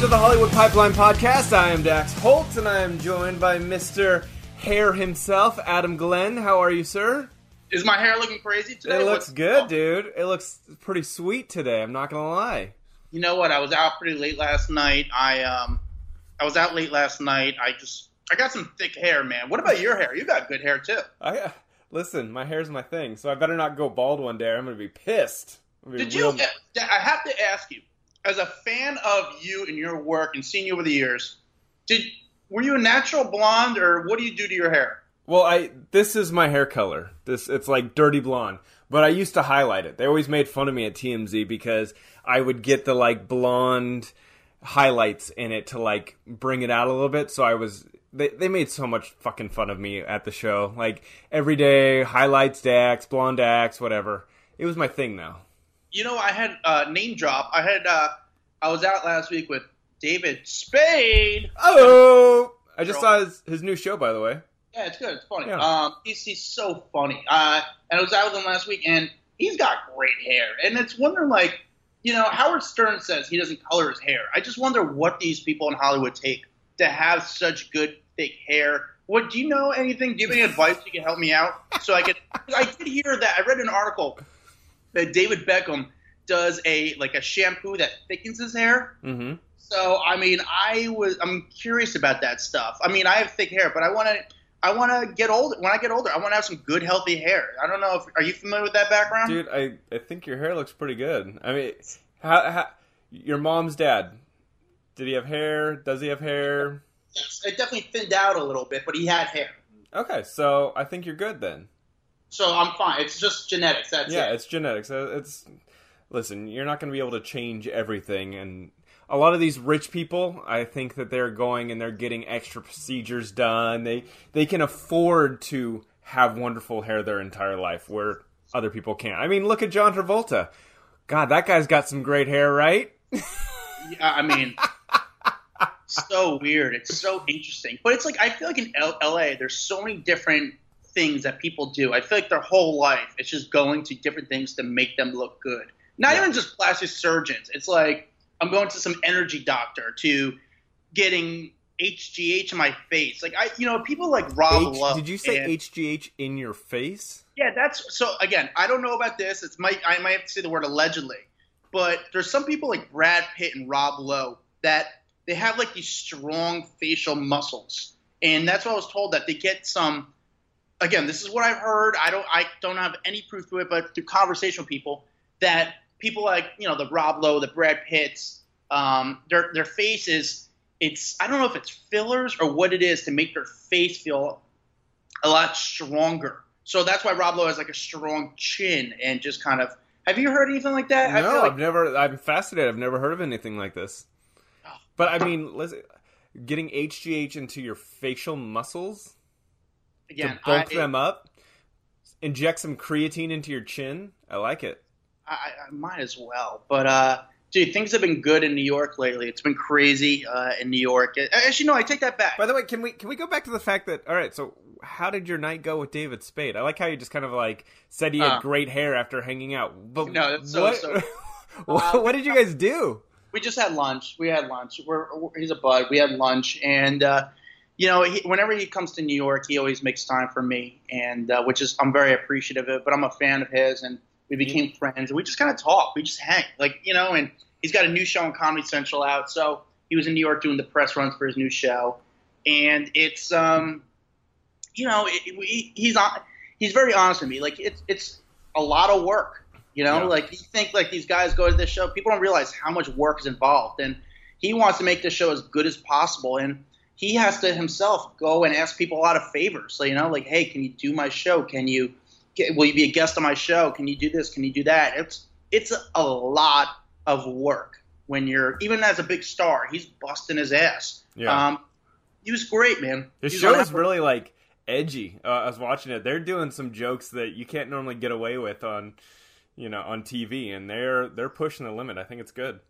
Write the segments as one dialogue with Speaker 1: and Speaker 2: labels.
Speaker 1: To the Hollywood Pipeline Podcast. I am Dax Holt, and I am joined by Mr. Hair himself, Adam Glenn. How are you, sir?
Speaker 2: Is my hair looking crazy today?
Speaker 1: It looks
Speaker 2: What's-
Speaker 1: good,
Speaker 2: oh,
Speaker 1: dude. It looks pretty sweet today. I'm not gonna lie.
Speaker 2: You know what? I was out pretty late last night. I um, I was out late last night. I just I got some thick hair, man. What about your hair? You got good hair too.
Speaker 1: I uh, listen. My hair's my thing, so I better not go bald one day. I'm gonna be pissed. Gonna be
Speaker 2: Did you? I have to ask you, as a fan of you and your work and seeing you over the years, did were you a natural blonde or what do you do to your hair?
Speaker 1: Well, I this is my hair color. This it's like dirty blonde, but I used to highlight it. They always made fun of me at TMZ because I would get the like blonde highlights in it to like bring it out a little bit. So I was they they made so much fucking fun of me at the show. Like every day highlights Dax, blonde Dax, whatever. It was my thing now.
Speaker 2: You know, I had uh, name drop. I had uh, I was out last week with David Spade.
Speaker 1: Oh, I just saw his, his new show by the way.
Speaker 2: Yeah, it's good. It's funny.
Speaker 1: Yeah.
Speaker 2: Um, he's, he's so funny. Uh, and I was out with him last week, and he's got great hair. And it's wondering, like, you know, Howard Stern says he doesn't color his hair. I just wonder what these people in Hollywood take to have such good thick hair. What do you know anything? Do you have any advice you can help me out? So I could. I did hear that. I read an article that David Beckham does a like a shampoo that thickens his hair.
Speaker 1: Mm-hmm.
Speaker 2: So I mean, I was I'm curious about that stuff. I mean, I have thick hair, but I want to I want to get older. When I get older, I want to have some good healthy hair. I don't know if are you familiar with that background?
Speaker 1: Dude, I, I think your hair looks pretty good. I mean, how, how, your mom's dad, did he have hair? Does he have hair?
Speaker 2: Yes, it definitely thinned out a little bit, but he had hair,
Speaker 1: Okay, so I think you're good then.
Speaker 2: So I'm fine. It's just genetics. That's
Speaker 1: yeah,
Speaker 2: it.
Speaker 1: it's genetics. Uh, It's listen, you're not going to be able to change everything, and a lot of these rich people, I think that they're going and they're getting extra procedures done. They they can afford to have wonderful hair their entire life, where other people can't. I mean, look at John Travolta. God, that guy's got some great hair, right?
Speaker 2: Yeah, I mean, so weird. It's so interesting. But it's like I feel like in L- LA, there's so many different things that people do. I feel like their whole life it's just going to different things to make them look good. Not
Speaker 1: Yeah.
Speaker 2: even just plastic surgeons. It's like I'm going to some energy doctor to getting HGH in my face. Like I, you know, people like Rob
Speaker 1: H-
Speaker 2: Lowe.
Speaker 1: did you say
Speaker 2: and-
Speaker 1: HGH in your face?
Speaker 2: yeah, that's so. Again, I don't know about this. It's might I might have to say the word allegedly, but there's some people like Brad Pitt and Rob Lowe that they have like these strong facial muscles, and that's what I was told that they get some. Again, this is what I've heard. I don't I don't have any proof to it, but through conversation with people that people like you know the Rob Lowe, the Brad Pitts, um, their their face is it's I don't know if it's fillers or what it is to make their face feel a lot stronger. So that's why Rob Lowe has like a strong chin and just kind of. Have you heard anything like that?
Speaker 1: No,
Speaker 2: like
Speaker 1: I've never. I'm fascinated. I've never heard of anything like this. But I mean, getting HGH into your facial muscles
Speaker 2: again,
Speaker 1: to bulk
Speaker 2: I,
Speaker 1: them up, inject some creatine into your chin. I like it.
Speaker 2: I, I might as well. But uh, dude, things have been good in New York lately. It's been crazy uh, in New York. Actually, no, I take that back.
Speaker 1: By the way, can we can we go back to the fact that all right? So, how did your night go with David Spade? I like how you just kind of like said he had
Speaker 2: Uh.
Speaker 1: great hair after hanging out. But
Speaker 2: No, that's so-
Speaker 1: what,
Speaker 2: so-
Speaker 1: what, what did you guys do?
Speaker 2: we just had lunch. We had lunch. We're, we're- he's a bud. We had lunch, and uh, you know, he, whenever he comes to New York, he always makes time for me, and uh, which is I'm very appreciative of. But I'm a fan of his, and we became friends, and we just kind of talk. We just hang, like you know. And he's got a new show on Comedy Central out, so he was in New York doing the press runs for his new show, and it's um, you know, it, he, he's on. He's very honest with me. Like it's it's a lot of work. You know,
Speaker 1: Yeah.
Speaker 2: like you think like these guys go to this show, people don't realize how much work is involved, and he wants to make this show as good as possible, and he has to himself go and ask people a lot of favors. So you know, like, hey, can you do my show? Can you, will you be a guest on my show? Can you do this? Can you do that? It's it's a, lot of work when you're even as a big star. He's busting his ass.
Speaker 1: Yeah.
Speaker 2: Um, he was great, man.
Speaker 1: The show is really like edgy. Uh, I was watching it. They're doing some jokes that you can't normally get away with on, you know, on TV, and they're they're pushing the limit. I think it's good.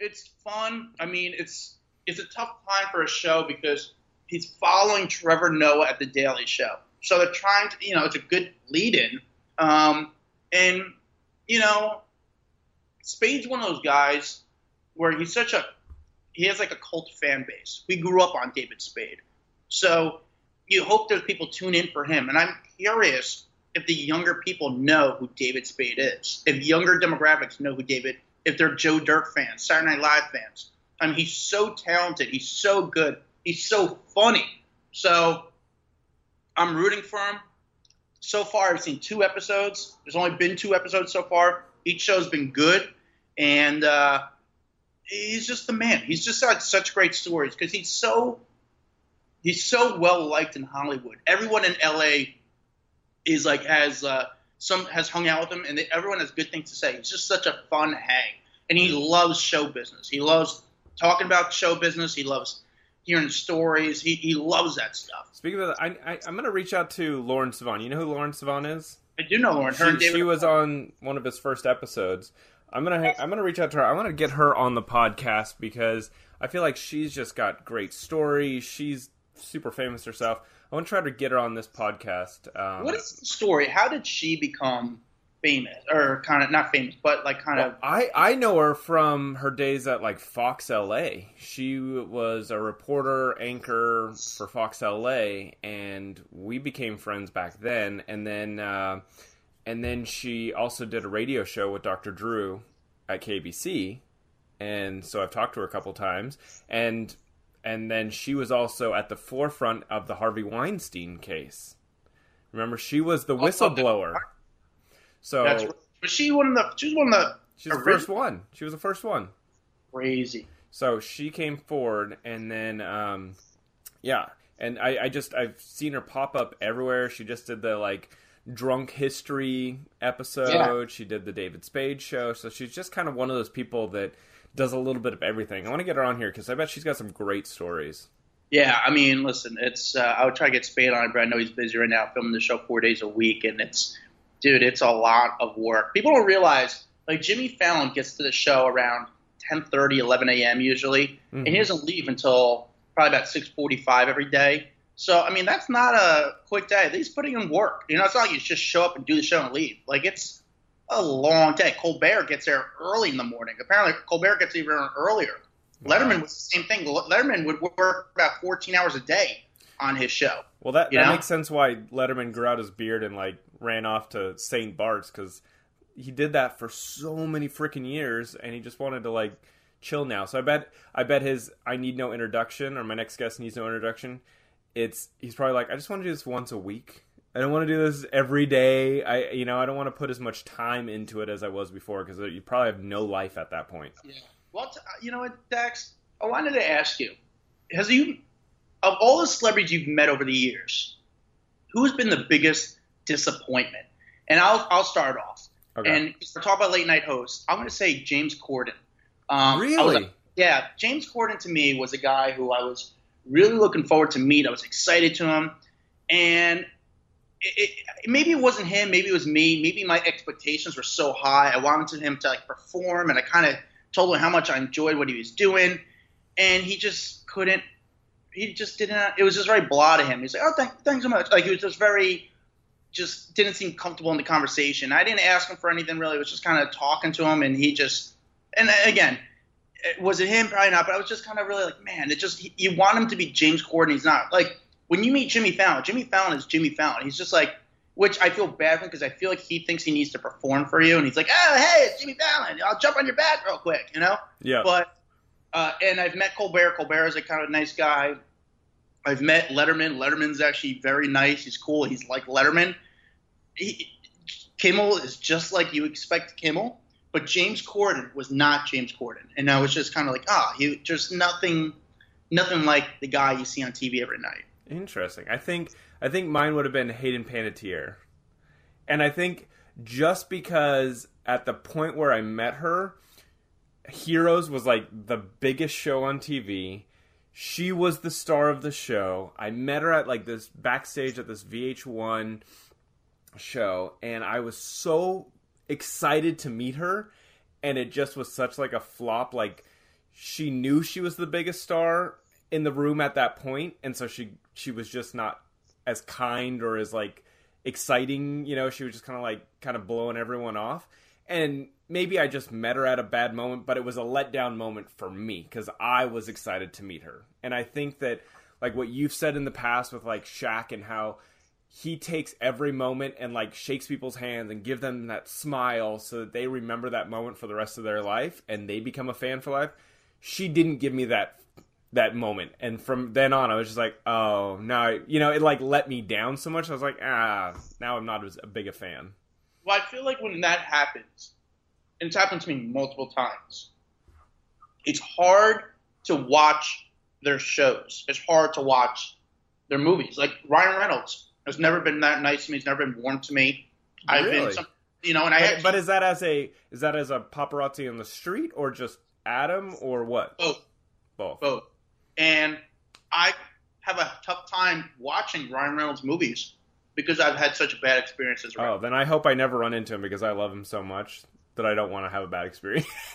Speaker 2: it's fun. I mean, it's it's a tough time for a show because he's following Trevor Noah at the Daily Show. So they're trying to, you know, it's a good lead-in. Um, and you know, Spade's one of those guys where he's such a he has like a cult fan base. We grew up on David Spade, so you hope there's people tune in for him. And I'm curious if the younger people know who David Spade is. If younger demographics know who David, if they're Joe Dirt fans, Saturday Night Live fans. I mean, he's so talented. He's so good. He's so funny. So I'm rooting for him. So far, I've seen two episodes. There's only been two episodes so far. Each show's been good, and uh, he's just the man. He's just got such great stories because he's so he's so well liked in Hollywood. Everyone in LA is like has uh, some has hung out with him, and they, everyone has good things to say. He's just such a fun hang, and he loves show business. He loves talking about show business. He loves hearing stories. He he loves that stuff.
Speaker 1: Speaking of that, I, I, I'm going to reach out to Lauren Sivan. You know who Lauren Sivan is?
Speaker 2: I do know Lauren. Her
Speaker 1: She, she was on one of his first episodes. I'm gonna I'm gonna reach out to her. I want to get her on the podcast because I feel like she's just got great stories. She's super famous herself. I want to try to get her on this podcast. Um,
Speaker 2: What is the story? How did she become famous, or kind of not famous, but like kind
Speaker 1: Well,
Speaker 2: of?
Speaker 1: I I know her from her days at like Fox LA. She was a reporter anchor for Fox LA, and we became friends back then. And then uh, and then she also did a radio show with Dr. Drew at KBC, and so I've talked to her a couple times. And and then she was also at the forefront of the Harvey Weinstein case. Remember, she was the whistleblower. So
Speaker 2: That's was she one of the? She was one of the
Speaker 1: She's the first one. She was the first one.
Speaker 2: crazy.
Speaker 1: So she came forward, and then, um, yeah, and I, I just I've seen her pop up everywhere. She just did the like drunk history episode.
Speaker 2: Yeah.
Speaker 1: She did the David Spade show. So she's just kind of one of those people that does a little bit of everything. I want to get her on here because I bet she's got some great stories.
Speaker 2: Yeah, I mean, listen, it's uh, I would try to get Spade on but I know he's busy right now filming the show four days a week, and it's, dude, it's a lot of work. People don't realize, like Jimmy Fallon gets to the show around 10:30, 11 a.m. usually, and he mm-hmm. doesn't leave until probably about 6:45 every day. So I mean, that's not a quick day. He's putting in work. You know, it's not like you just show up and do the show and leave. Like it's a long day. Colbert gets there early in the morning. Apparently, Colbert gets even earlier. Letterman was the same thing. Letterman would work about 14 hours a day on his show.
Speaker 1: Well, that,
Speaker 2: You
Speaker 1: that
Speaker 2: know?
Speaker 1: makes sense why Letterman grew out his beard and like ran off to St. Bart's because he did that for so many freaking years, and he just wanted to like chill now. So I bet I bet his I need no introduction or my next guest needs no introduction. It's he's probably like I just want to do this once a week. I don't want to do this every day. I you know I don't want to put as much time into it as I was before because you probably have no life at that point.
Speaker 2: Yeah. Well, t- uh, you know what, Dax? I wanted to ask you: Has you, of all the celebrities you've met over the years, who's been the biggest disappointment? And I'll I'll start off.
Speaker 1: Okay.
Speaker 2: And we're talking about late night hosts, I'm going to say James Corden. Um, I was-
Speaker 1: really?
Speaker 2: yeah, James Corden to me was a guy who I was really looking forward to meet. I was excited to him, and it, it, maybe it wasn't him. Maybe it was me. Maybe my expectations were so high. I wanted him to like perform, and I kind of told him how much I enjoyed what he was doing, and he just couldn't. He just didn't. It was just very blah to him. He's like, "Oh, thank, thanks so much." Like he was just very, just didn't seem comfortable in the conversation. I didn't ask him for anything really. I was just kind of talking to him, and he just. And again, was it him? Probably not. But I was just kind of really like, man, it just you want him to be James Corden. He's not. Like when you meet Jimmy Fallon, Jimmy Fallon is Jimmy Fallon. He's just like, which I feel bad for because I feel like he thinks he needs to perform for you, and he's like, oh hey, it's Jimmy Fallon. I'll jump on your back real quick, you know.
Speaker 1: Yeah.
Speaker 2: But uh, and I've met Colbert. Colbert is a kind of nice guy. I've met Letterman. Letterman's actually very nice. He's cool. He's like Letterman. He, Kimmel is just like you expect Kimmel, but James Corden was not James Corden, and I was just kind of like, ah, he just nothing, nothing like the guy you see on TV every night.
Speaker 1: Interesting. I think I think mine would have been Hayden Panettiere, and I think just because at the point where I met her, Heroes was like the biggest show on TV. She was the star of the show. I met her at like this backstage at this VH1 show, and I was so excited to meet her, and it just was such like a flop. Like she knew she was the biggest star in the room at that point, and so she she was just not as kind or as like exciting. You know, she was just kind of like kind of blowing everyone off. And maybe I just met her at a bad moment, but it was a letdown moment for me because I was excited to meet her. And I think that like what you've said in the past with like Shaq and how he takes every moment and like shakes people's hands and give them that smile so that they remember that moment for the rest of their life and they become a fan for life. She didn't give me that that moment and from then on i was just like oh no you know it like let me down so much i was like ah now i'm not as big a fan
Speaker 2: well i feel like when that happens and it's happened to me multiple times it's hard to watch their shows. It's hard to watch their movies. Like ryan reynolds has never been that nice to me. He's never been warm to me. I've
Speaker 1: Really?
Speaker 2: been some, you know and i
Speaker 1: but,
Speaker 2: actually,
Speaker 1: but is that as a is that as a paparazzi on the street or just adam or what?
Speaker 2: Both.
Speaker 1: Both.
Speaker 2: Both. And I have a tough time watching Ryan Reynolds movies because I've had such bad experiences. around.
Speaker 1: oh then i hope i never run into him because i love him so much that i don't want to have a bad experience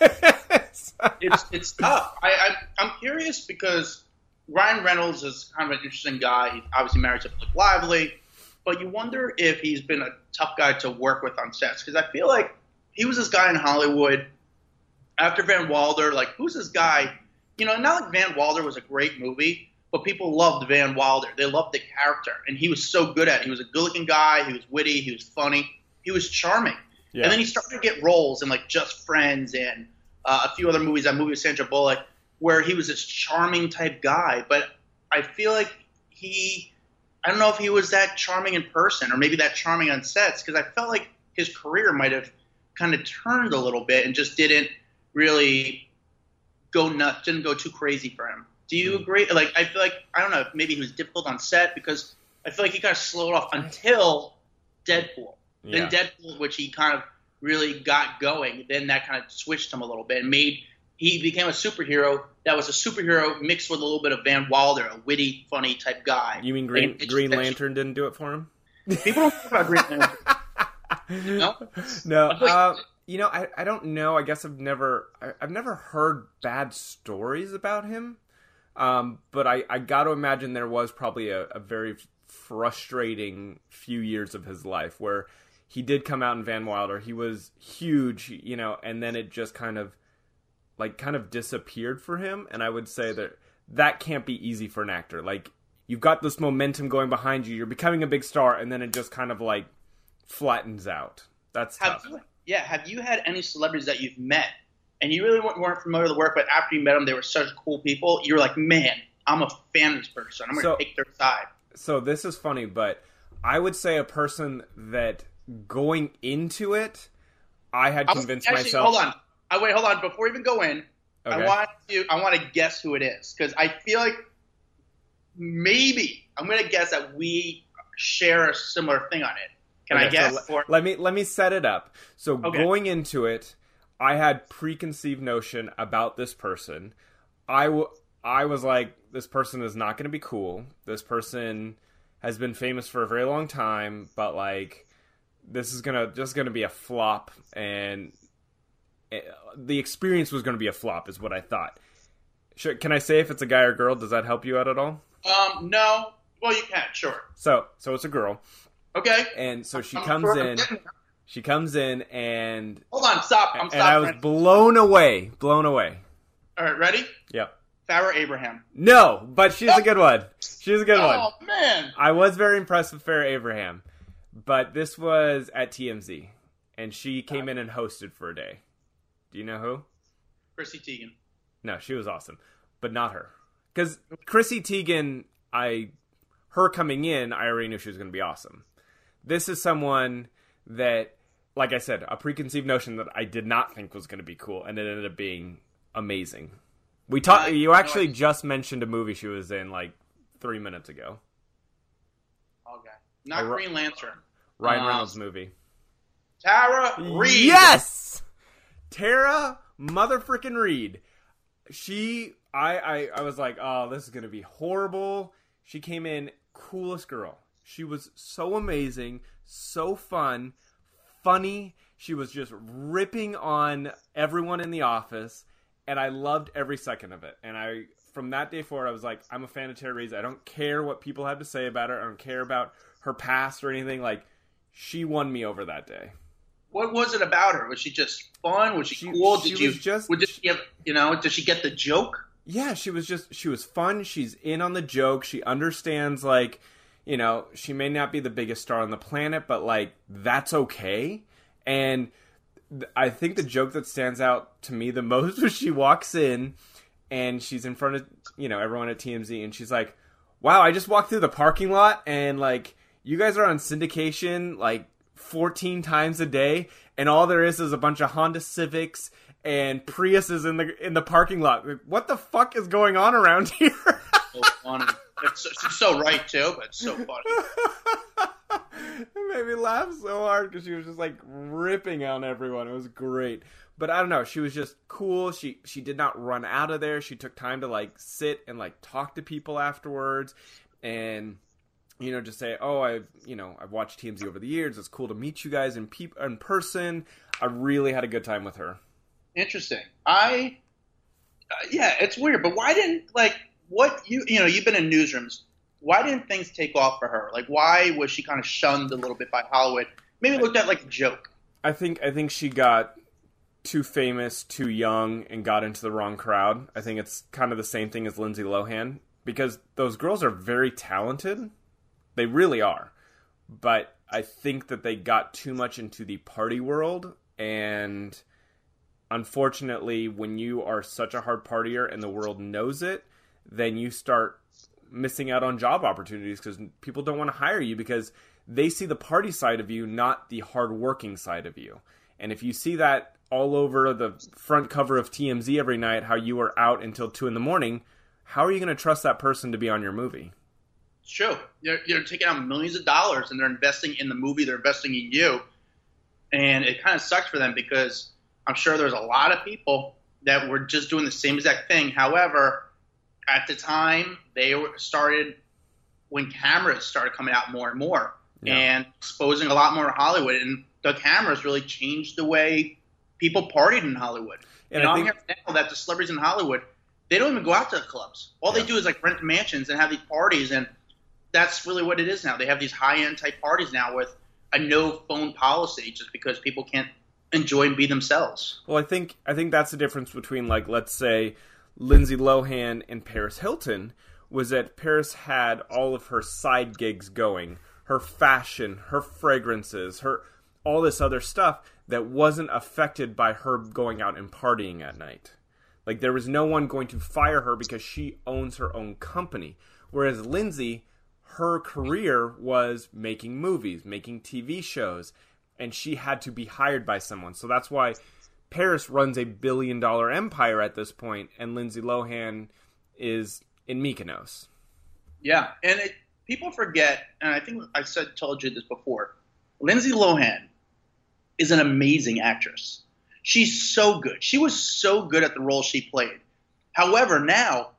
Speaker 2: It's it's tough. I, I I'm curious because Ryan Reynolds is kind of an interesting guy. He's obviously married to Blake Lively, but you wonder if he's been a tough guy to work with on sets because I feel like he was this guy in Hollywood after Van Wilder. Like, who's this guy? You know, not like Van Wilder was a great movie, but people loved Van Wilder. They loved the character, and he was so good at it. He was a good-looking guy. He was witty. He was funny. He was charming.
Speaker 1: yeah
Speaker 2: And then he started to get roles in like Just Friends and uh, a few other movies. That movie with Sandra Bullock, where he was this charming type guy. But I feel like he, I don't know if he was that charming in person or maybe that charming on sets because I felt like his career might have kind of turned a little bit and just didn't really go nuts, didn't go too crazy for him. Do you
Speaker 1: Mm.
Speaker 2: agree? Like I feel like I don't know, maybe he was difficult on set because I feel like he kind of slowed off until Deadpool.
Speaker 1: yeah.
Speaker 2: Then Deadpool, which he kind of really got going, then that kind of switched him a little bit and made he became a superhero that was a superhero mixed with a little bit of Van Wilder, a witty, funny type guy.
Speaker 1: you mean green
Speaker 2: it
Speaker 1: green lantern didn't do it for him
Speaker 2: People don't talk about Green Lantern. No?
Speaker 1: no
Speaker 2: I feel like-
Speaker 1: uh, you know I, I don't know i guess i've never I, i've never heard bad stories about him um, but I, I got to imagine there was probably a, a very frustrating few years of his life where he did come out in Van Wilder. He was huge, you know, and then it just kind of like kind of disappeared for him. And I would say that that can't be easy for an actor. Like you've got this momentum going behind you, you're becoming a big star, and then it just kind of like flattens out. That's
Speaker 2: Have
Speaker 1: tough.
Speaker 2: you, yeah, have you had any celebrities that you've met and you really weren't, familiar with the work, but after you met them, they were such cool people? You were like, man, I'm a fan of this person. I'm going to
Speaker 1: So-
Speaker 2: take their side.
Speaker 1: so this is funny, but I would say a person that going into it, I had
Speaker 2: I was-
Speaker 1: convinced
Speaker 2: actually,
Speaker 1: myself.
Speaker 2: Hold on. I wait. Hold on. Before we even go in, I want to. I want to guess who it is because I feel like maybe I'm going to guess that we share a similar thing on it. Can I
Speaker 1: Okay, so
Speaker 2: guess?
Speaker 1: le-
Speaker 2: or
Speaker 1: let me let me set it up. So
Speaker 2: Okay.
Speaker 1: going into it, I had preconceived notion about this person. I w- I was like, this person is not going to be cool. This person has been famous for a very long time, but like, this is gonna just gonna be a flop, and eh, the experience was going to be a flop, is what I thought. Should, can I say if it's a guy or girl? Does that help you out at all?
Speaker 2: um, no. Well, you can. Sure.
Speaker 1: So so it's a girl,
Speaker 2: Okay.
Speaker 1: and so she
Speaker 2: I'm
Speaker 1: comes
Speaker 2: sure
Speaker 1: in. She comes in and
Speaker 2: Hold on. Stop. I'm
Speaker 1: and I was blown away, blown away.
Speaker 2: All right. Ready?
Speaker 1: Yep.
Speaker 2: Farrah Abraham.
Speaker 1: No, but she's a good one. She's a good one.
Speaker 2: Oh man.
Speaker 1: I was very impressed with Farrah Abraham, but this was at TMZ, and she came in and hosted for a day. Do you know who?
Speaker 2: Chrissy Teigen.
Speaker 1: No, she was awesome, but not her. Because Chrissy Teigen, I her coming in, I already knew she was going to be awesome. This is someone that, like I said, a preconceived notion that I did not think was going to be cool, and it ended up being amazing. We talked. You actually just mentioned a movie she was in like three minutes ago.
Speaker 2: Okay. Not
Speaker 1: ro-
Speaker 2: Green Lantern.
Speaker 1: Ryan
Speaker 2: Uh,
Speaker 1: Reynolds movie.
Speaker 2: Tara Reid.
Speaker 1: Yes, Tara motherfucking Reid. She, I, I, I was like, oh, this is gonna be horrible. She came in coolest girl. She was so amazing, so fun, funny. She was just ripping on everyone in the office, and I loved every second of it. And I, from that day forward, I was like, I'm a fan of Tara Reid. I don't care what people have to say about her. I don't care about her past or anything. Like, she won me over that day.
Speaker 2: What was it about her? Was she just fun? Was she,
Speaker 1: She-
Speaker 2: cool?
Speaker 1: she
Speaker 2: Did you,
Speaker 1: was just-
Speaker 2: Did she get, you know? Did she get the joke?
Speaker 1: yeah, she was just she was fun. She's in on the joke. She understands like, you know, she may not be the biggest star on the planet, but like that's okay. And th- I think the joke that stands out to me the most was she walks in and she's in front of, you know, everyone at TMZ and she's like, "Wow, I just walked through the parking lot and like you guys are on syndication like 14 times a day and all there is is a bunch of Honda Civics and Priuses in the in the parking lot. Like, what the fuck is going on around here?
Speaker 2: So funny. It's so, she's so right too, but it's so funny.
Speaker 1: it made me laugh so hard because she was just like ripping on everyone. It was great. But I don't know. She was just cool. She she did not run out of there. She took time to like sit and like talk to people afterwards, and you know just say, "Oh, I've you know I've watched TMZ over the years. It's cool to meet you guys in peop- in person." I really had a good time with her.
Speaker 2: Interesting. I, uh, yeah, it's weird. But why didn't like what you you know you've been in newsrooms? Why didn't things take off for her? Like why was she kind of shunned a little bit by Hollywood? Maybe looked at like a joke.
Speaker 1: I think I think she got too famous, too young, and got into the wrong crowd. I think it's kind of the same thing as Lindsay Lohan because those girls are very talented. They really are. But I think that they got too much into the party world and unfortunately when you are such a hard partier and the world knows it, then you start missing out on job opportunities because people don't want to hire you because they see the party side of you, not the hardworking side of you. And if you see that all over the front cover of TMZ every night, how you are out until two in the morning, how are you going to trust that person to be on your movie?
Speaker 2: Sure. They're, they're taking out millions of dollars and they're investing in the movie. They're investing in you, and it kind of sucks for them because I'm sure there's a lot of people that were just doing the same exact thing. However, at the time they were started when cameras started coming out more and more
Speaker 1: Yeah.
Speaker 2: and exposing a lot more Hollywood, and the cameras really changed the way people partied in Hollywood.
Speaker 1: And
Speaker 2: you know,
Speaker 1: I
Speaker 2: I'm
Speaker 1: think-
Speaker 2: now that the celebrities in Hollywood they don't even go out to the clubs. All
Speaker 1: Yeah.
Speaker 2: they do is like rent mansions and have these parties, and that's really what it is now. They have these high end type parties now with a no phone policy, just because people can't enjoy and be themselves.
Speaker 1: Well, I think I think that's the difference between like let's say Lindsay Lohan and Paris Hilton was that Paris had all of her side gigs going, her fashion, her fragrances, her all this other stuff that wasn't affected by her going out and partying at night. Like there was no one going to fire her because she owns her own company. Whereas Lindsay, her career was making movies, making TV shows, and she had to be hired by someone. So that's why Paris runs a billion dollar empire at this point, and Lindsay Lohan is in Mykonos.
Speaker 2: Yeah, and it, people forget, and I think I said told you this before. Lindsay Lohan is an amazing actress. She's so good. She was so good at the role she played. However, now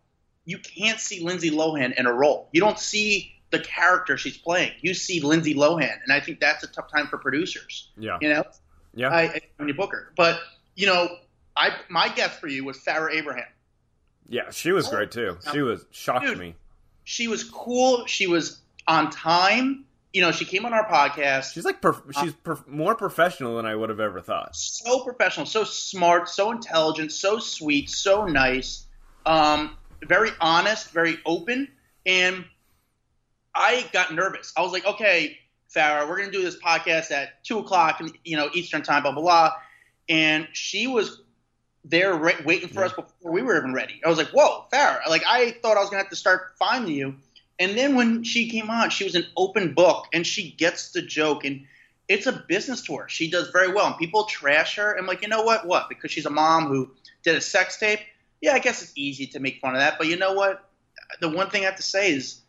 Speaker 2: you can't see Lindsay Lohan in a role. You don't see the character she's playing. You see Lindsay Lohan, and I think that's a tough time for producers.
Speaker 1: Yeah.
Speaker 2: You know,
Speaker 1: Yeah.
Speaker 2: I, I when you book her. But you know, I my guess for you was Farrah Abraham.
Speaker 1: yeah, she was great too. She was shocked
Speaker 2: Dude.
Speaker 1: me.
Speaker 2: She was cool. She was on time. You know, she came on our podcast.
Speaker 1: She's like perf- she's perf- more professional than I would have ever thought.
Speaker 2: so professional, so smart, so intelligent, so sweet, so nice, um, very honest, very open. And I got nervous. I was like, okay, Farrah, we're gonna do this podcast at two o'clock, you know, Eastern time, blah blah blah. And she was there re- waiting for us before we were even ready. I was like, whoa, Farrah! Like I thought I was gonna have to start finding you. And then when she came on, she was an open book, and she gets the joke and it's a business to her. She does very well, and people trash her. I'm like, you know what? What? Because she's a mom who did a sex tape. Yeah, I guess it's easy to make fun of that, but you know what? The one thing I have to say is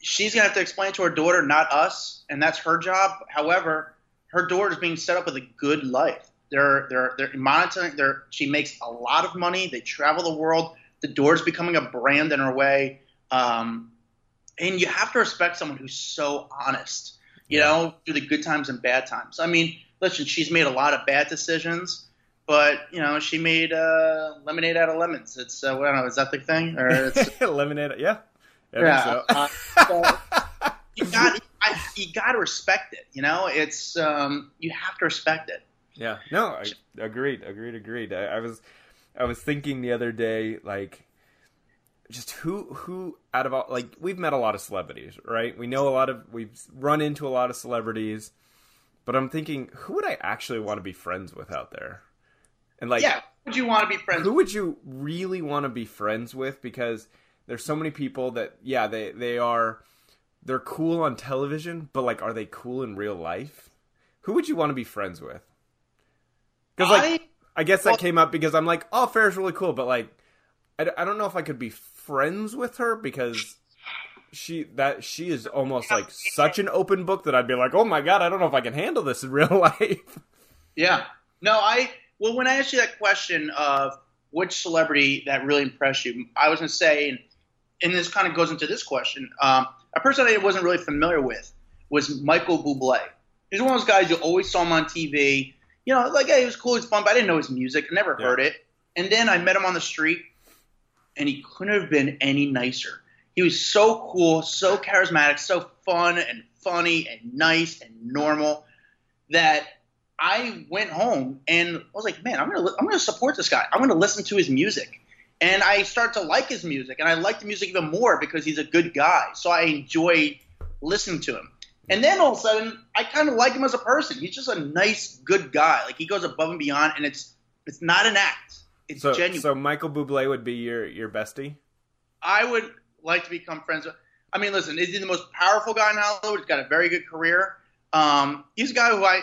Speaker 2: she's gonna have to explain to her daughter, not us, and that's her job. However, her daughter's being set up with a good life. They're they're they're monitoring. They're she makes a lot of money. They travel the world. The daughter's becoming a brand in her way. Um, and you have to respect someone who's so honest. You
Speaker 1: Yeah.
Speaker 2: know, through the good times and bad times. I mean, listen, she's made a lot of bad decisions, but you know, she made uh, lemonade out of lemons. It's uh, I don't know, is that the thing? Or it's,
Speaker 1: Eliminate. Yeah. I
Speaker 2: yeah.
Speaker 1: so.
Speaker 2: uh, so you got you got to respect it. You know, it's um, you have to respect it.
Speaker 1: Yeah. No, I, agreed, agreed, agreed. I, I was, I was thinking the other day, like, just who, who out of all, like, we've met a lot of celebrities, right? We know a lot of, we've run into a lot of celebrities, but I'm thinking, who would I actually want to be friends with out there? And like,
Speaker 2: yeah, who would you want to be friends?
Speaker 1: who
Speaker 2: with?
Speaker 1: would you really want to be friends with? Because there's so many people that, yeah, they, they are, they're cool on television, but like, are they cool in real life? Who would you want to be friends with? Because like,
Speaker 2: I,
Speaker 1: I guess that
Speaker 2: Well-
Speaker 1: came up because I'm like, oh, Farrah's really cool, but like, I, I don't know if I could be friends with her because she that she is almost like such an open book that I'd be like, oh my god, I don't know if I can handle this in real life.
Speaker 2: yeah, no, I well when I asked you that question of which celebrity that really impressed you, I was gonna say, and, and this kind of goes into this question. Um, a person I wasn't really familiar with was Michael Bublé. He's one of those guys you always saw him on TV. You know, like hey, he was cool, he's fun, but I didn't know his music. I never
Speaker 1: Yeah.
Speaker 2: heard it. And then I met him on the street, and he couldn't have been any nicer. He was so cool, so charismatic, so fun and funny and nice and normal that I went home and I was like, man, I'm gonna I'm gonna support this guy. I'm gonna listen to his music, and I started to like his music, and I like the music even more because he's a good guy. So I enjoy listening to him. And then all of a sudden, I kind of like him as a person. He's just a nice, good guy. Like he goes above and beyond, and it's it's not an act. It's
Speaker 1: So,
Speaker 2: genuine.
Speaker 1: so Michael Bublé would be your your bestie.
Speaker 2: I would like to become friends with. I mean, listen, is he the most powerful guy in Hollywood? He's got a very good career. Um, he's a guy who I,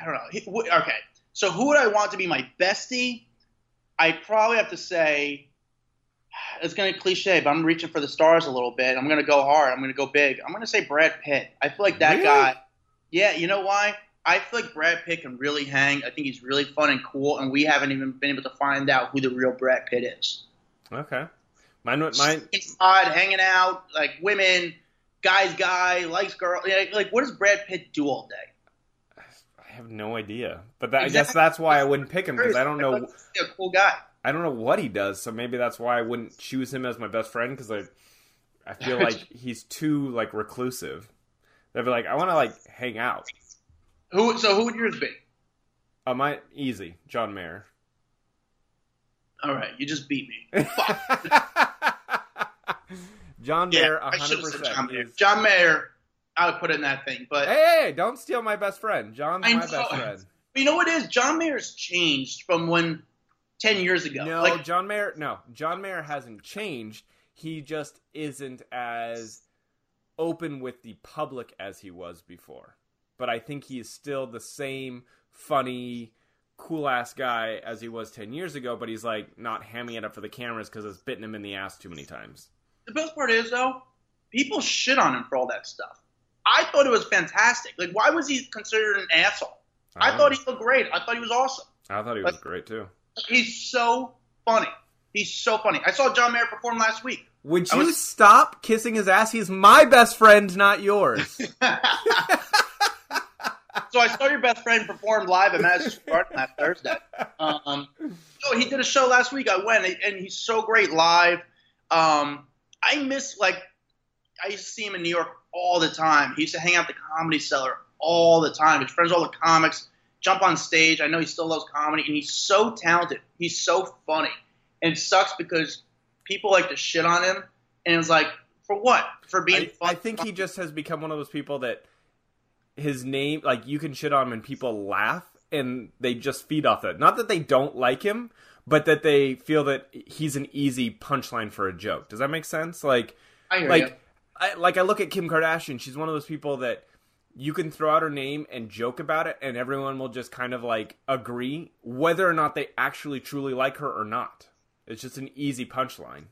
Speaker 2: I don't know. He, okay, so who would I want to be my bestie? I probably have to say, it's going to be cliche, but I'm reaching for the stars a little bit. I'm going to go hard. I'm going to go big. I'm going to say Brad Pitt. I feel like that
Speaker 1: Really?
Speaker 2: guy. Yeah, you know why? I feel like Brad Pitt can really hang. I think he's really fun and cool, and we haven't even been able to find out who the real Brad Pitt is
Speaker 1: Okay, mine mine.
Speaker 2: pod, hanging out, like women, guy's guy, likes girl. Like, like, what does Brad Pitt do all day?
Speaker 1: I have no idea, but that, I guess that's why I wouldn't pick him because I don't know.
Speaker 2: He's a cool guy.
Speaker 1: I don't know what he does, so maybe that's why I wouldn't choose him as my best friend because I, I feel like he's too like reclusive. They'd be like, I want to like hang out.
Speaker 2: Who? So who would yours be?
Speaker 1: Uh, my easy, John Mayer.
Speaker 2: All right, you just beat me.
Speaker 1: John
Speaker 2: Yeah,
Speaker 1: Mayer, hundred
Speaker 2: said John
Speaker 1: percent.
Speaker 2: Mayer. John Mayer, I would put in that thing. But
Speaker 1: Hey, don't steal my best friend. John's my
Speaker 2: know.
Speaker 1: best friend.
Speaker 2: you know what it is? John Mayer's changed from when ten years ago.
Speaker 1: No,
Speaker 2: like,
Speaker 1: John Mayer. No, John Mayer hasn't changed. He just isn't as open with the public as he was before. But I think he is still the same funny, cool ass guy as he was ten years ago. But he's like not hamming it up for the cameras because it's bitten him in the ass too many times.
Speaker 2: the best part is though, people shit on him for all that stuff. I thought it was fantastic. Like, why was he considered an asshole? I
Speaker 1: don't
Speaker 2: thought he looked great. I thought he was awesome.
Speaker 1: I thought he was great too.
Speaker 2: He's so funny. He's so funny. I saw John Mayer perform last week.
Speaker 1: Would you
Speaker 2: was-
Speaker 1: stop kissing his ass? He's my best friend, not yours.
Speaker 2: so I saw your best friend perform live at Madison Square Garden last Thursday. Um, so he did a show last week. I went, and he's so great live. Um, I miss like I used to see him in New York all the time. He used to hang out at the Comedy Cellar all the time. His friends, all the comics, jump on stage. I know he still loves comedy, and he's so talented. He's so funny, and it sucks because people like to shit on him, and it's like for what? For being
Speaker 1: I,
Speaker 2: fun.
Speaker 1: I think he just has become one of those people that his name, like you can shit on him and people laugh and they just feed off that. Not that they don't like him, but that they feel that he's an easy punchline for a joke. Does that make sense? Like,
Speaker 2: I
Speaker 1: like,
Speaker 2: you.
Speaker 1: I, like I look at Kim Kardashian. She's one of those people that you can throw out her name and joke about it, and everyone will just kind of like agree whether or not they actually truly like her or not. It's just an easy punchline.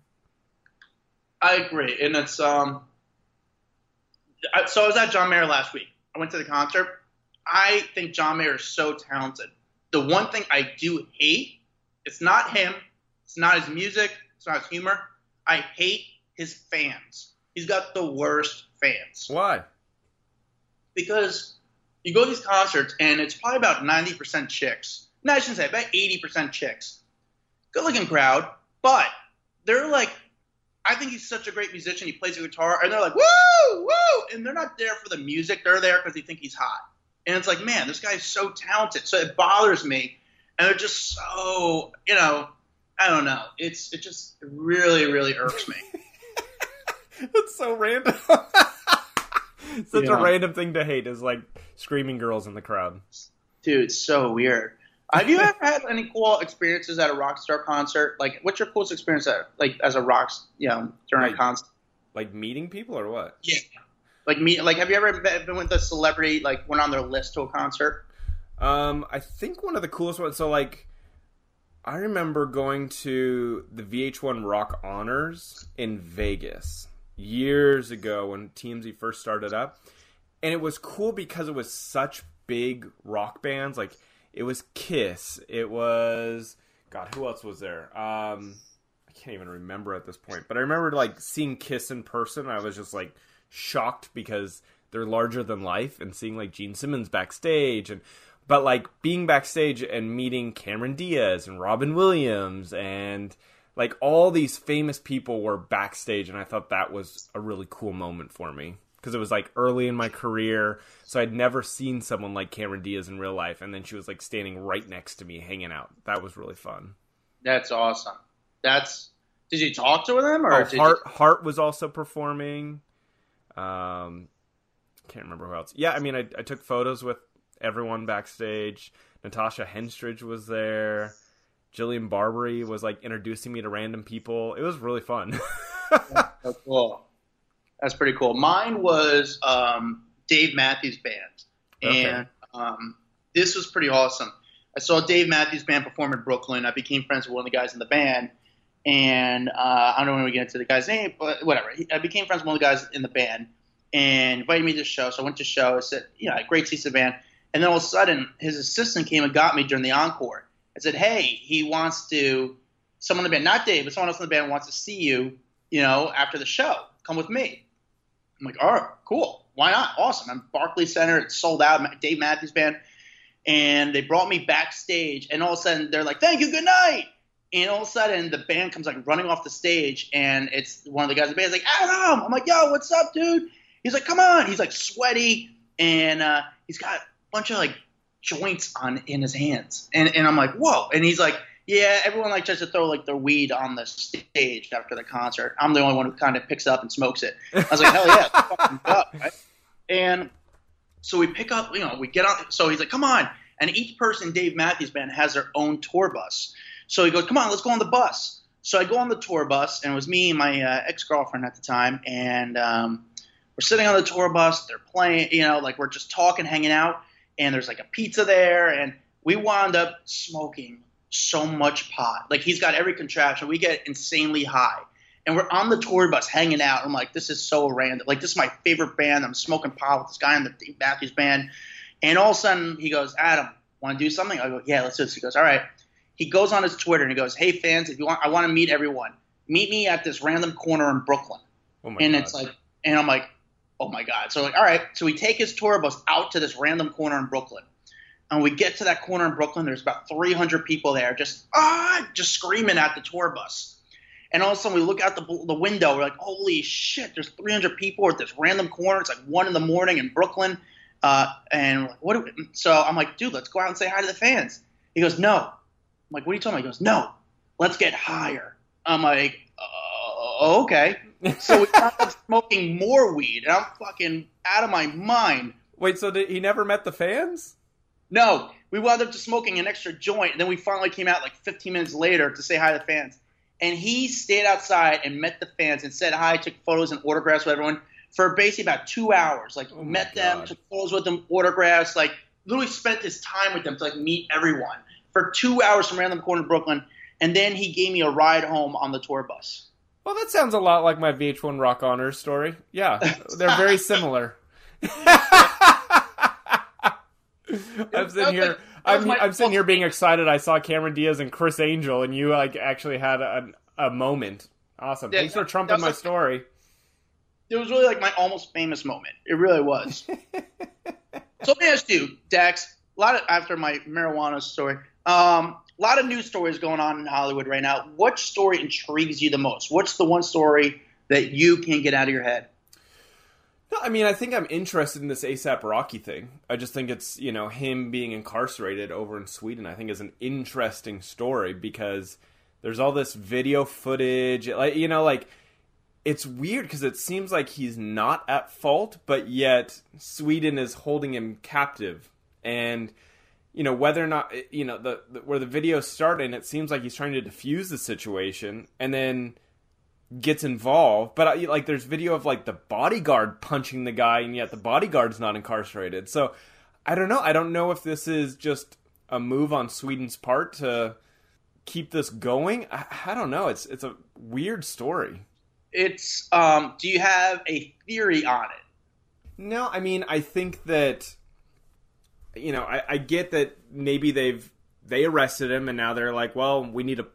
Speaker 2: I agree, and it's um. I, so I was at John Mayer last week. I went to the concert. I think John Mayer is so talented. The one thing I do hate, it's not him, it's not his music, it's not his humor. I hate his fans. He's got the worst fans.
Speaker 1: Why?
Speaker 2: Because you go to these concerts and it's probably about 90% chicks. No, I shouldn't say, about 80% chicks. Good looking crowd, but they're like, I think he's such a great musician. He plays the guitar, and they're like, woo, woo! And they're not there for the music. They're there because they think he's hot. And it's like, man, this guy's so talented. So it bothers me. And they're just so, you know, I don't know. It's it just really, really irks me.
Speaker 1: That's so random. Such a random thing to hate is like screaming girls in the crowd.
Speaker 2: Dude, it's so weird. Have you ever had any cool experiences at a rock star concert? Like, what's your coolest experience at, like, as a rock, you know, during
Speaker 1: Like-
Speaker 2: a concert?
Speaker 1: Like meeting people or what?
Speaker 2: Yeah. Like me, like, have you ever been with a celebrity, like, went on their list to a concert?
Speaker 1: Um, I think one of the coolest ones. So like, I remember going to the VH1 Rock Honors in Vegas years ago when TMZ first started up, and it was cool because it was such big rock bands. Like it was Kiss, it was God, who else was there? Um, I can't even remember at this point, but I remember like seeing Kiss in person. I was just like shocked because they're larger than life, and seeing like Gene Simmons backstage and but like being backstage and meeting Cameron Diaz and Robin Williams and like all these famous people were backstage and I thought that was a really cool moment for me. Because it was like early in my career so I'd never seen someone like Cameron Diaz in real life and then she was like standing right next to me hanging out. That was really fun.
Speaker 2: That's awesome. That's. Did you talk to them or
Speaker 1: oh,
Speaker 2: did you-
Speaker 1: Heart Heart was also performing. Um can't remember who else. Yeah I mean I, I took photos with everyone backstage. Natasha Henstridge was there Jillian Barberie was like introducing me to random people. It was really fun.
Speaker 2: Oh, cool. That's pretty cool. Mine was um, Dave Matthews Band,
Speaker 1: Okay.
Speaker 2: and um, this was pretty awesome. I saw Dave Matthews Band perform in Brooklyn. I became friends with one of the guys in the band, and uh, I don't know when we get into the guy's name, but whatever. He- I became friends with one of the guys in the band, and invited me to the show. So I went to the show. I said, you know, great seats of band. And then all of a sudden, his assistant came and got me during the encore. I said, hey, he wants to, someone in the band, not Dave, but someone else in the band wants to see you, you know, after the show. Come with me. I'm like, all right, cool. Why not? Awesome. I'm Barclays Center. It's sold out. Dave Matthews Band. And they brought me backstage. And all of a sudden, they're like, thank you, good night. And all of a sudden, the band comes like running off the stage. And it's one of the guys in the band. He's like, Adam. I'm like, yo, what's up, dude? He's like, come on. He's like sweaty. And uh, he's got a bunch of like joints on in his hands. And, and I'm like, whoa. And he's like, yeah, everyone like tries to throw like their weed on the stage after the concert. I'm the only one who kind of picks it up and smokes it. I was like, hell yeah, go, right? And so we pick up, you know, we get on. So he's like, come on. And each person, Dave Matthews Band, has their own tour bus. So he goes, come on, let's go on the bus. So I go on the tour bus, and it was me and my uh, ex girlfriend at the time, and um, we're sitting on the tour bus. They're playing, you know, like we're just talking, hanging out, and there's like a pizza there, and we wound up smoking so much pot. Like he's got every contraption. We get insanely high. And we're on the tour bus hanging out. I'm like, this is so random. Like, this is my favorite band. I'm smoking pot with this guy in the Dave Matthews band. And all of a sudden, he goes, Adam, want to do something? I go, yeah, let's do this. He goes, all right. He goes on his Twitter and he goes, hey, fans, if you want, I want to meet everyone. Meet me at this random corner in Brooklyn
Speaker 1: Oh my
Speaker 2: and
Speaker 1: god.
Speaker 2: it's like, and I'm like, oh my god. So like, all right. So we take his tour bus out to this random corner in Brooklyn, and we get to that corner in Brooklyn. There's about 300 people there, just ah, just screaming at the tour bus. And all of a sudden, we look out the the window. We're like, holy shit! There's 300 people at this random corner. It's like one in the morning in Brooklyn. Uh, and like, what? So I'm like, dude, let's go out and say hi to the fans. He goes, no. I'm like, what are you talking about? He goes, no. Let's get higher. I'm like, uh, okay. So we ended up smoking more weed, and I'm fucking out of my mind.
Speaker 1: Wait, so did, he never met the fans?
Speaker 2: No, we wound up just smoking an extra joint, and then we finally came out like 15 minutes later to say hi to the fans. And he stayed outside and met the fans and said hi, took photos and autographs with everyone for basically about two hours. Like
Speaker 1: Oh
Speaker 2: met them,
Speaker 1: God.
Speaker 2: took photos with them, autographs, like literally spent his time with them to like meet everyone for two hours from random corner of Brooklyn. And then he gave me a ride home on the tour bus.
Speaker 1: Well, that sounds a lot like my VH1 Rock Honors story. Yeah, they're very similar. I'm sitting here. I'm, I'm sitting here being excited. I saw Cameron Diaz and Criss Angel, and you like actually had a, a moment. Awesome. Yeah, Thanks for trumping my like, story.
Speaker 2: It was really like my almost famous moment. It really was. so let me ask you, Dax. A lot of after my marijuana story. Um, a lot of news stories going on in Hollywood right now. What story intrigues you the most? What's the one story that you can't get out of your head?
Speaker 1: No, I mean, I think I'm interested in this ASAP Rocky thing. I just think it's, you know, him being incarcerated over in Sweden, I think is an interesting story because there's all this video footage. Like, you know, like, it's weird because it seems like he's not at fault, but yet Sweden is holding him captive. And, you know, whether or not, you know, the, the where the video started, it seems like he's trying to defuse the situation. And then gets involved, but like there's video of like the bodyguard punching the guy, and yet the bodyguard's not incarcerated. So I don't know. I don't know if this is just a move on Sweden's part to keep this going. I, I don't know. It's it's a weird story.
Speaker 2: It's um. Do you have a theory on it?
Speaker 1: No, I mean I think that you know I, I get that maybe they've they arrested him and now they're like, well, we need to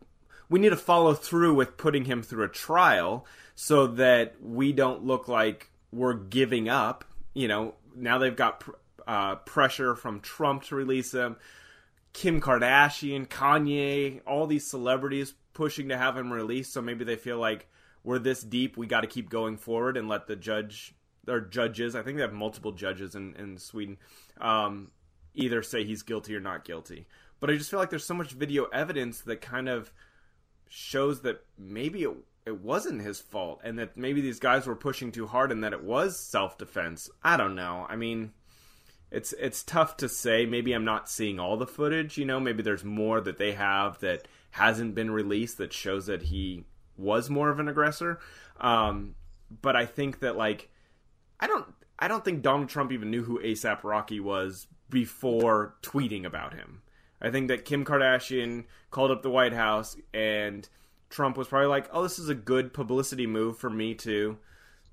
Speaker 1: we need to follow through with putting him through a trial so that we don't look like we're giving up. You know, now they've got uh, pressure from Trump to release him, Kim Kardashian, Kanye, all these celebrities pushing to have him released. So maybe they feel like we're this deep, we got to keep going forward and let the judge or judges. I think they have multiple judges in in Sweden. Um, either say he's guilty or not guilty. But I just feel like there's so much video evidence that kind of shows that maybe it, it wasn't his fault and that maybe these guys were pushing too hard and that it was self-defense. I don't know. I mean, it's it's tough to say. Maybe I'm not seeing all the footage, you know, maybe there's more that they have that hasn't been released that shows that he was more of an aggressor. Um, but I think that like I don't I don't think Donald Trump even knew who ASAP Rocky was before tweeting about him. I think that Kim Kardashian called up the White House and Trump was probably like, "Oh, this is a good publicity move for me to,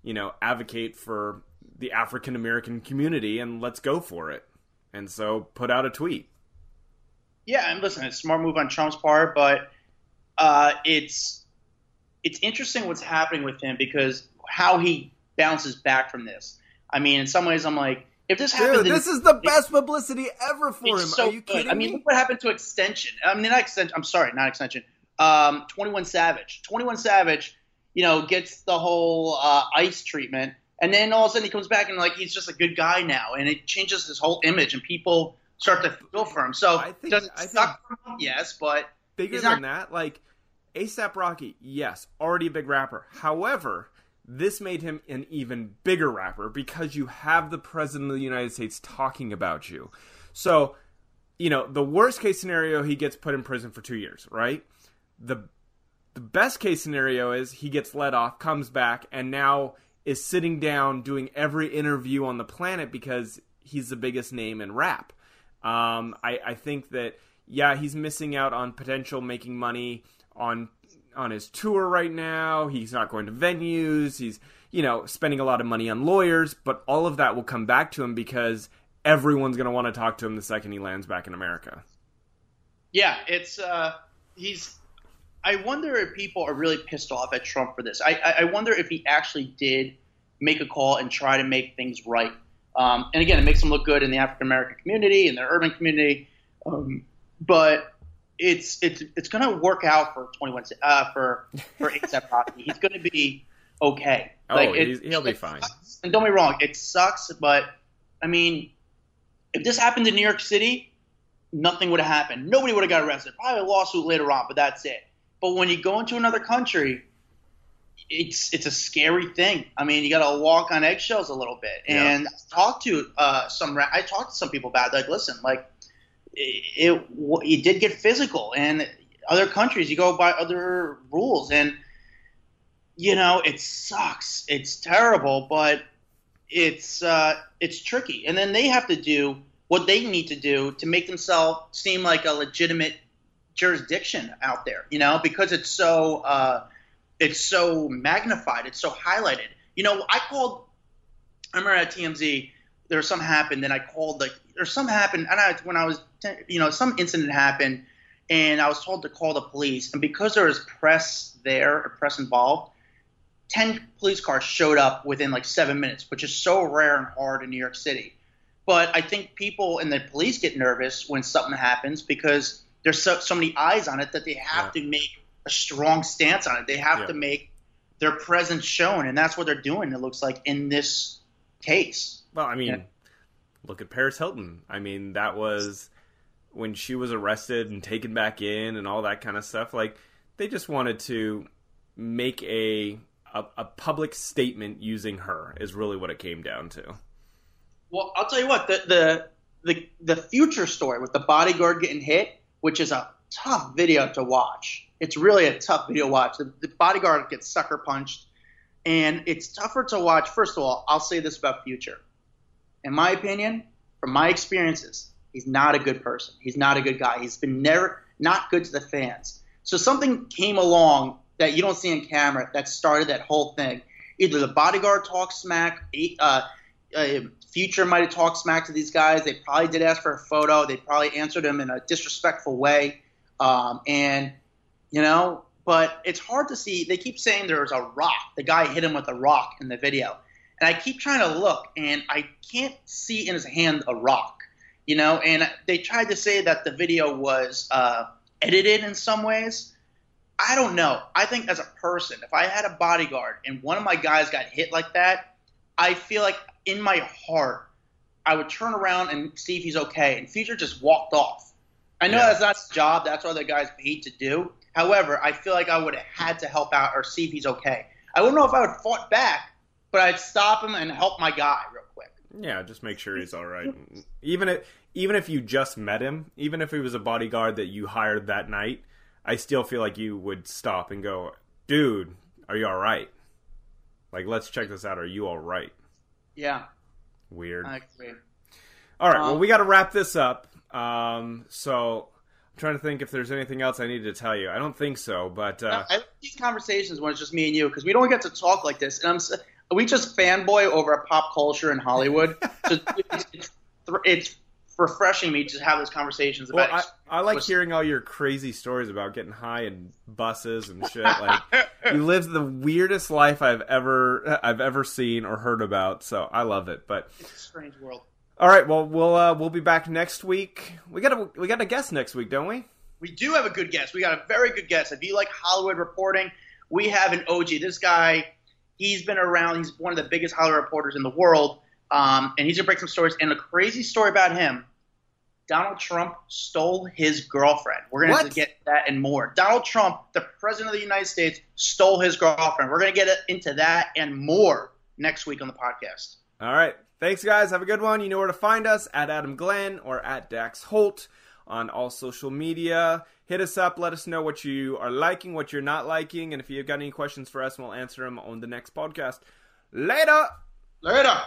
Speaker 1: you know, advocate for the African American community and let's go for it." And so put out a tweet.
Speaker 2: Yeah, and listen, it's a smart move on Trump's part, but uh, it's it's interesting what's happening with him because how he bounces back from this. I mean, in some ways, I'm like, if this happened,
Speaker 1: this is the best publicity ever for him. So Are you kidding
Speaker 2: I mean, look what happened to Extension. I mean, not Extension. I'm sorry, not Extension. Um, Twenty One Savage. Twenty One Savage, you know, gets the whole uh, ice treatment, and then all of a sudden he comes back and like he's just a good guy now, and it changes his whole image, and people start to feel for him. So I think, does it I suck him? Yes, but
Speaker 1: bigger than that, like ASAP Rocky, yes, already a big rapper. However this made him an even bigger rapper because you have the president of the United States talking about you. So, you know, the worst case scenario, he gets put in prison for two years, right? The the best case scenario is he gets let off, comes back, and now is sitting down doing every interview on the planet because he's the biggest name in rap. Um, I, I think that yeah, he's missing out on potential making money on on his tour right now. He's not going to venues. He's, you know, spending a lot of money on lawyers, but all of that will come back to him because everyone's going to want to talk to him the second he lands back in America.
Speaker 2: Yeah, it's uh he's I wonder if people are really pissed off at Trump for this. I, I wonder if he actually did make a call and try to make things right. Um, and again, it makes him look good in the African American community, in the urban community. Um, but it's it's it's going to work out for 21 uh, for for ASAP Rocky. He's going to be okay.
Speaker 1: Oh, like, it, he'll be fine.
Speaker 2: Sucks. And don't be wrong, it sucks, but I mean, if this happened in New York City, nothing would have happened. Nobody would have got arrested. Probably a lawsuit later on, but that's it. But when you go into another country, it's it's a scary thing. I mean, you got to walk on eggshells a little bit. And yeah. I talked to uh, some I talked to some people about it. like, listen, like it, it did get physical, and other countries you go by other rules, and you know it sucks. It's terrible, but it's uh, it's tricky, and then they have to do what they need to do to make themselves seem like a legitimate jurisdiction out there. You know, because it's so uh, it's so magnified, it's so highlighted. You know, I called. I remember at TMZ there was something happened, and I called like or some happened. And I, when I was, you know, some incident happened, and I was told to call the police. And because there was press there, or press involved, ten police cars showed up within like seven minutes, which is so rare and hard in New York City. But I think people and the police get nervous when something happens because there's so, so many eyes on it that they have yeah. to make a strong stance on it. They have yeah. to make their presence shown, and that's what they're doing. It looks like in this case.
Speaker 1: Well, I mean, yeah. look at Paris Hilton. I mean, that was when she was arrested and taken back in and all that kind of stuff. Like they just wanted to make a a, a public statement using her is really what it came down to.
Speaker 2: Well, I'll tell you what the the the, the Future story with the bodyguard getting hit, which is a tough video to watch. It's really a tough video to watch. The, the bodyguard gets sucker punched, and it's tougher to watch. First of all, I'll say this about Future. In my opinion, from my experiences, he's not a good person. He's not a good guy. He's been never not good to the fans. So something came along that you don't see on camera that started that whole thing. Either the bodyguard talked smack, uh, uh, Future might have talked smack to these guys. They probably did ask for a photo. They probably answered them in a disrespectful way. Um, and, you know, but it's hard to see. They keep saying there's a rock. The guy hit him with a rock in the video. And I keep trying to look, and I can't see in his hand a rock, you know. And they tried to say that the video was uh, edited in some ways. I don't know. I think as a person, if I had a bodyguard and one of my guys got hit like that, I feel like in my heart, I would turn around and see if he's okay. And Future just walked off. I know yeah. that's not his job. That's what the guy's paid to do. However, I feel like I would have had to help out or see if he's okay. I wouldn't know if I would have fought back, but I'd stop him and help my guy real quick.
Speaker 1: Yeah, just make sure he's all right. even if even if you just met him, even if he was a bodyguard that you hired that night, I still feel like you would stop and go, "Dude, are you all right? Like, let's check this out. Are you all right?"
Speaker 2: Yeah.
Speaker 1: Weird.
Speaker 2: I agree.
Speaker 1: All right. Um, well, we got to wrap this up. Um, so I'm trying to think if there's anything else I need to tell you. I don't think so, but uh,
Speaker 2: I like these conversations when it's just me and you because we don't get to talk like this, and I'm we just fanboy over a pop culture in Hollywood. so it's, it's, it's, refreshing me to have those conversations about.
Speaker 1: Well, I, I like hearing all your crazy stories about getting high in buses and shit. Like you live the weirdest life I've ever I've ever seen or heard about. So I love it. But
Speaker 2: it's a strange world.
Speaker 1: All right, well we'll uh, we'll be back next week. We got a we got a guest next week, don't we?
Speaker 2: We do have a good guest. We got a very good guest. If you like Hollywood reporting, we have an OG. This guy, he's been around. He's one of the biggest Hollywood reporters in the world, um, and he's gonna break some stories. And a crazy story about him: Donald Trump stole his girlfriend. We're gonna to get that and more. Donald Trump, the president of the United States, stole his girlfriend. We're gonna get into that and more next week on the podcast.
Speaker 1: All right. Thanks, guys. Have a good one. You know where to find us at Adam Glenn or at Dax Holt on all social media. Hit us up. Let us know what you are liking, what you're not liking, and if you've got any questions for us, we'll answer them on the next podcast. Later.
Speaker 2: Later.